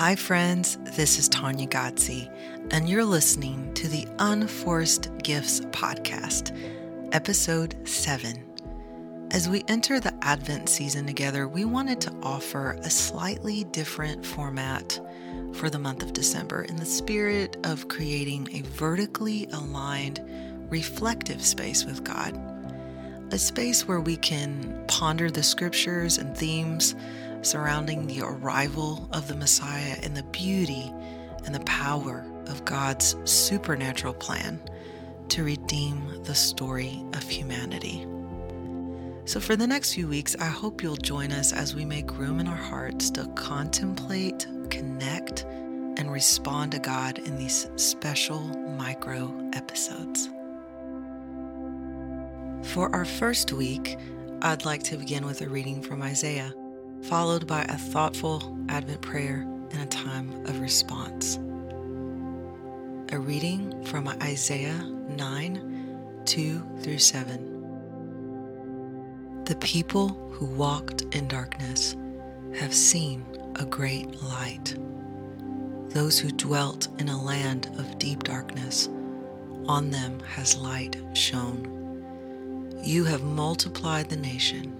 Hi, friends, this is Tanya Gotzi, and you're listening to the Unforced Gifts Podcast, Episode 7. As we enter the Advent season together, we wanted to offer a slightly different format for the month of December in the spirit of creating a vertically aligned, reflective space with God. A space where we can ponder the scriptures and themes surrounding the arrival of the Messiah and the beauty and the power of God's supernatural plan to redeem the story of humanity. So, for the next few weeks, I hope you'll join us as we make room in our hearts to contemplate, connect, and respond to God in these special micro episodes. For our first week, I'd like to begin with a reading from Isaiah followed by a thoughtful Advent prayer and a time of response. A reading from Isaiah 9 2 through 7. The people who walked in darkness have seen a great light. Those who dwelt in a land of deep darkness, on them has light shone. You have multiplied the nation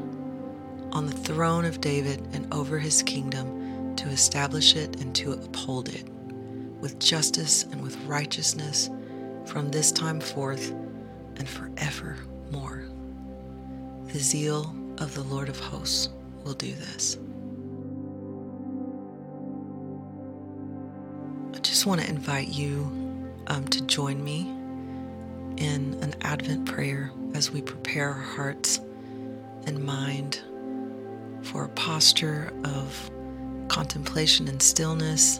on the throne of David and over his kingdom to establish it and to uphold it with justice and with righteousness from this time forth and forevermore. The zeal of the Lord of hosts will do this. I just want to invite you um, to join me in an Advent prayer as we prepare our hearts and mind for a posture of contemplation and stillness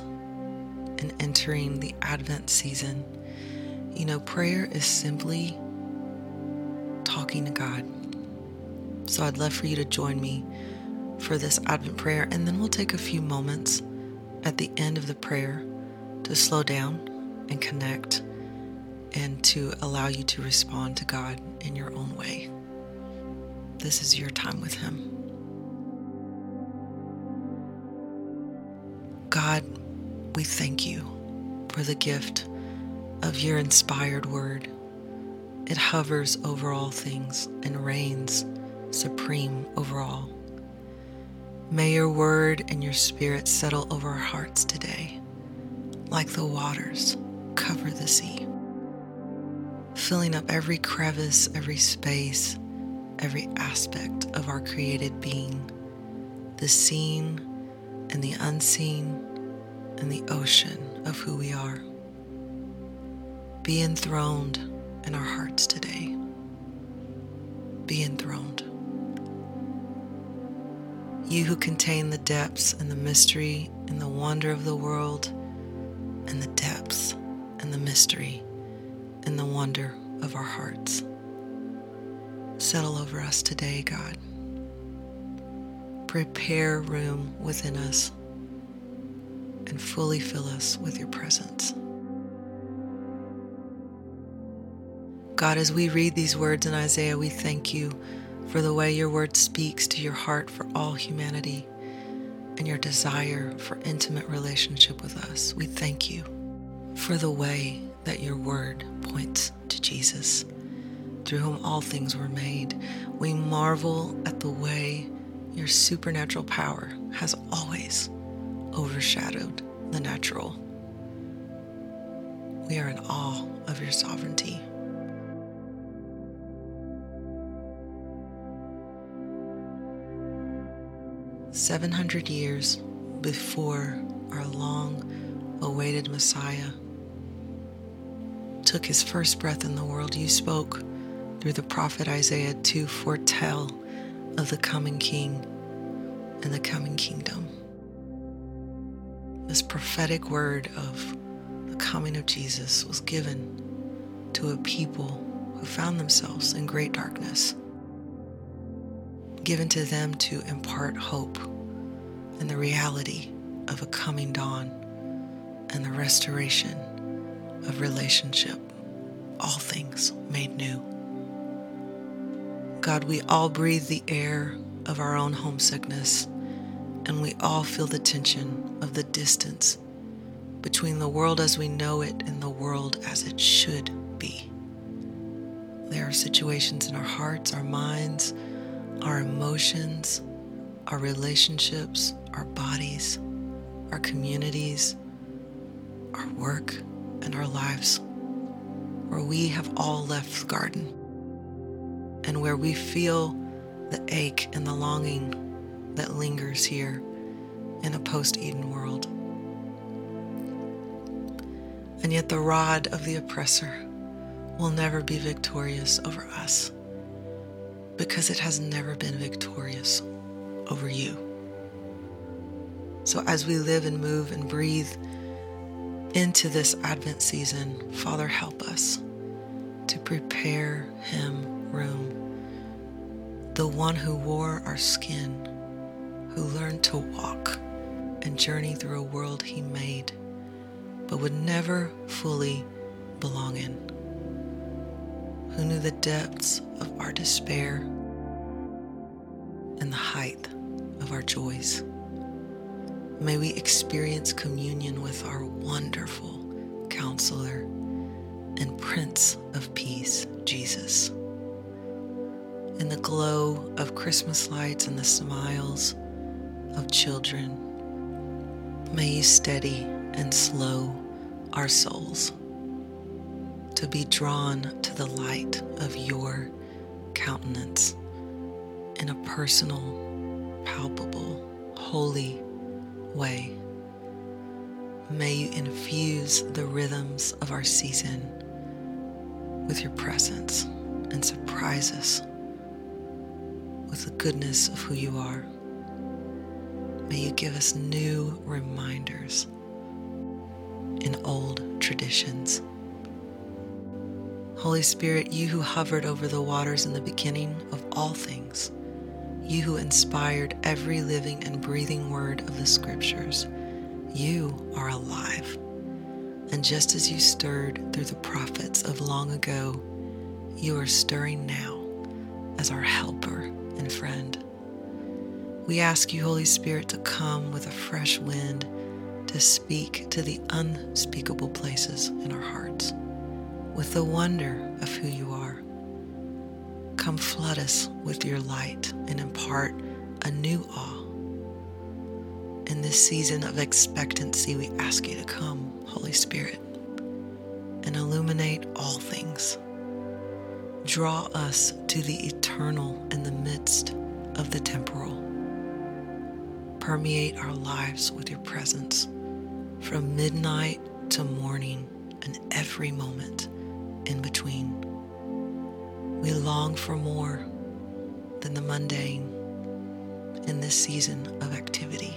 and entering the Advent season. You know, prayer is simply talking to God. So I'd love for you to join me for this Advent prayer, and then we'll take a few moments at the end of the prayer to slow down and connect and to allow you to respond to God in your own way. This is your time with Him. God, we thank you for the gift of your inspired word. It hovers over all things and reigns supreme over all. May your word and your spirit settle over our hearts today, like the waters cover the sea, filling up every crevice, every space, every aspect of our created being, the seen and the unseen and the ocean of who we are. Be enthroned in our hearts today. Be enthroned. You who contain the depths and the mystery and the wonder of the world, and the depths and the mystery and the wonder of our hearts. Settle over us today, God prepare room within us and fully fill us with your presence. God, as we read these words in Isaiah, we thank you for the way your word speaks to your heart for all humanity and your desire for intimate relationship with us. We thank you for the way that your word points to Jesus, through whom all things were made. We marvel at the way your supernatural power has always overshadowed the natural. We are in awe of your sovereignty. Seven hundred years before our long awaited Messiah took his first breath in the world, you spoke through the prophet Isaiah to foretell of the coming King and the coming kingdom. This prophetic word of the coming of Jesus was given to a people who found themselves in great darkness, given to them to impart hope in the reality of a coming dawn and the restoration of relationship, all things made new. God, we all breathe the air of our own homesickness, and we all feel the tension of the distance between the world as we know it and the world as it should be. There are situations in our hearts, our minds, our emotions, our relationships, our bodies, our communities, our work, and our lives where we have all left the garden and where we feel the ache and the longing that lingers here in a post Eden world. And yet, the rod of the oppressor will never be victorious over us because it has never been victorious over you. So, as we live and move and breathe into this Advent season, Father, help us to prepare Him room the one who wore our skin, who learned to walk and journey through a world he made, but would never fully belong in, who knew the depths of our despair and the height of our joys. May we experience communion with our wonderful counselor and Prince of Peace, Jesus in the glow of Christmas lights and the smiles of children. May you steady and slow our souls to be drawn to the light of your countenance in a personal, palpable, holy way. May you infuse the rhythms of our season with your presence and surprise us with the goodness of who you are. May you give us new reminders in old traditions. Holy Spirit, you who hovered over the waters in the beginning of all things, you who inspired every living and breathing word of the Scriptures, you are alive. And just as you stirred through the prophets of long ago, you are stirring now as our helper and friend. We ask you, Holy Spirit, to come with a fresh wind to speak to the unspeakable places in our hearts with the wonder of who you are. Come flood us with your light and impart a new awe. In this season of expectancy, we ask you to come, Holy Spirit, and illuminate all things. Draw us to the eternal in the midst of the temporal. Permeate our lives with your presence from midnight to morning and every moment in between. We long for more than the mundane in this season of activity.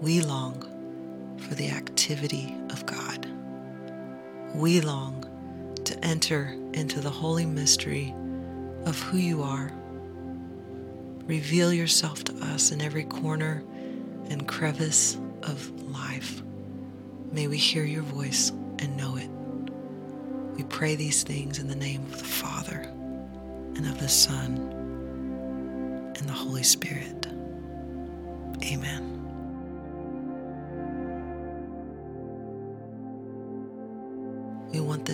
We long for the activity of God. We long enter into the holy mystery of who you are. Reveal yourself to us in every corner and crevice of life. May we hear your voice and know it. We pray these things in the name of the Father and of the Son and the Holy Spirit. Amen.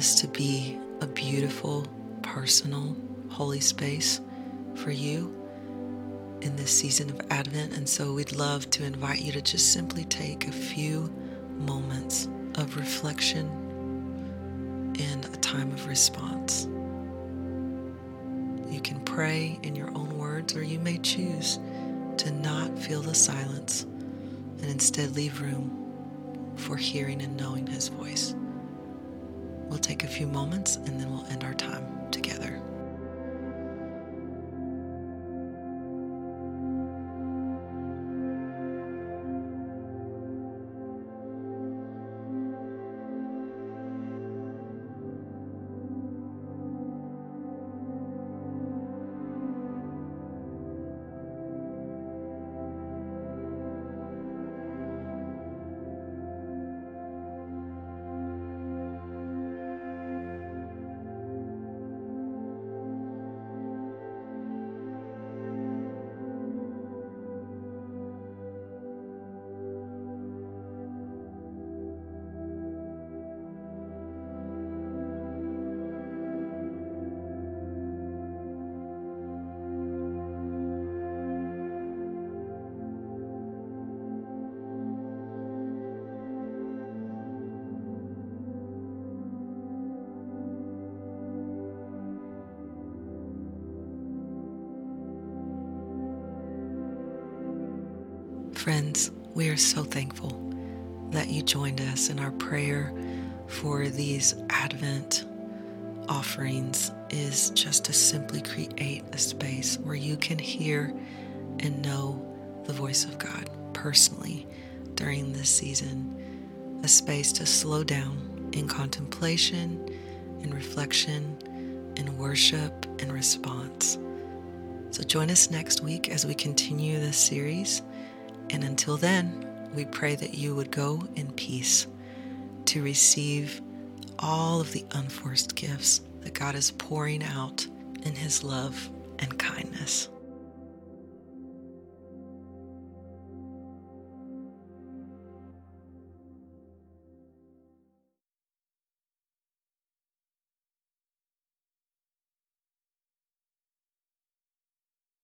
This to be a beautiful, personal, holy space for you in this season of Advent. And so we'd love to invite you to just simply take a few moments of reflection and a time of response. You can pray in your own words, or you may choose to not feel the silence and instead leave room for hearing and knowing His voice. We'll take a few moments and then we'll end our time Friends, we are so thankful that you joined us in our prayer for these Advent offerings is just to simply create a space where you can hear and know the voice of God personally during this season, a space to slow down in contemplation, in reflection, in worship and response. So join us next week as we continue this series. And until then, we pray that you would go in peace to receive all of the unforced gifts that God is pouring out in His love and kindness.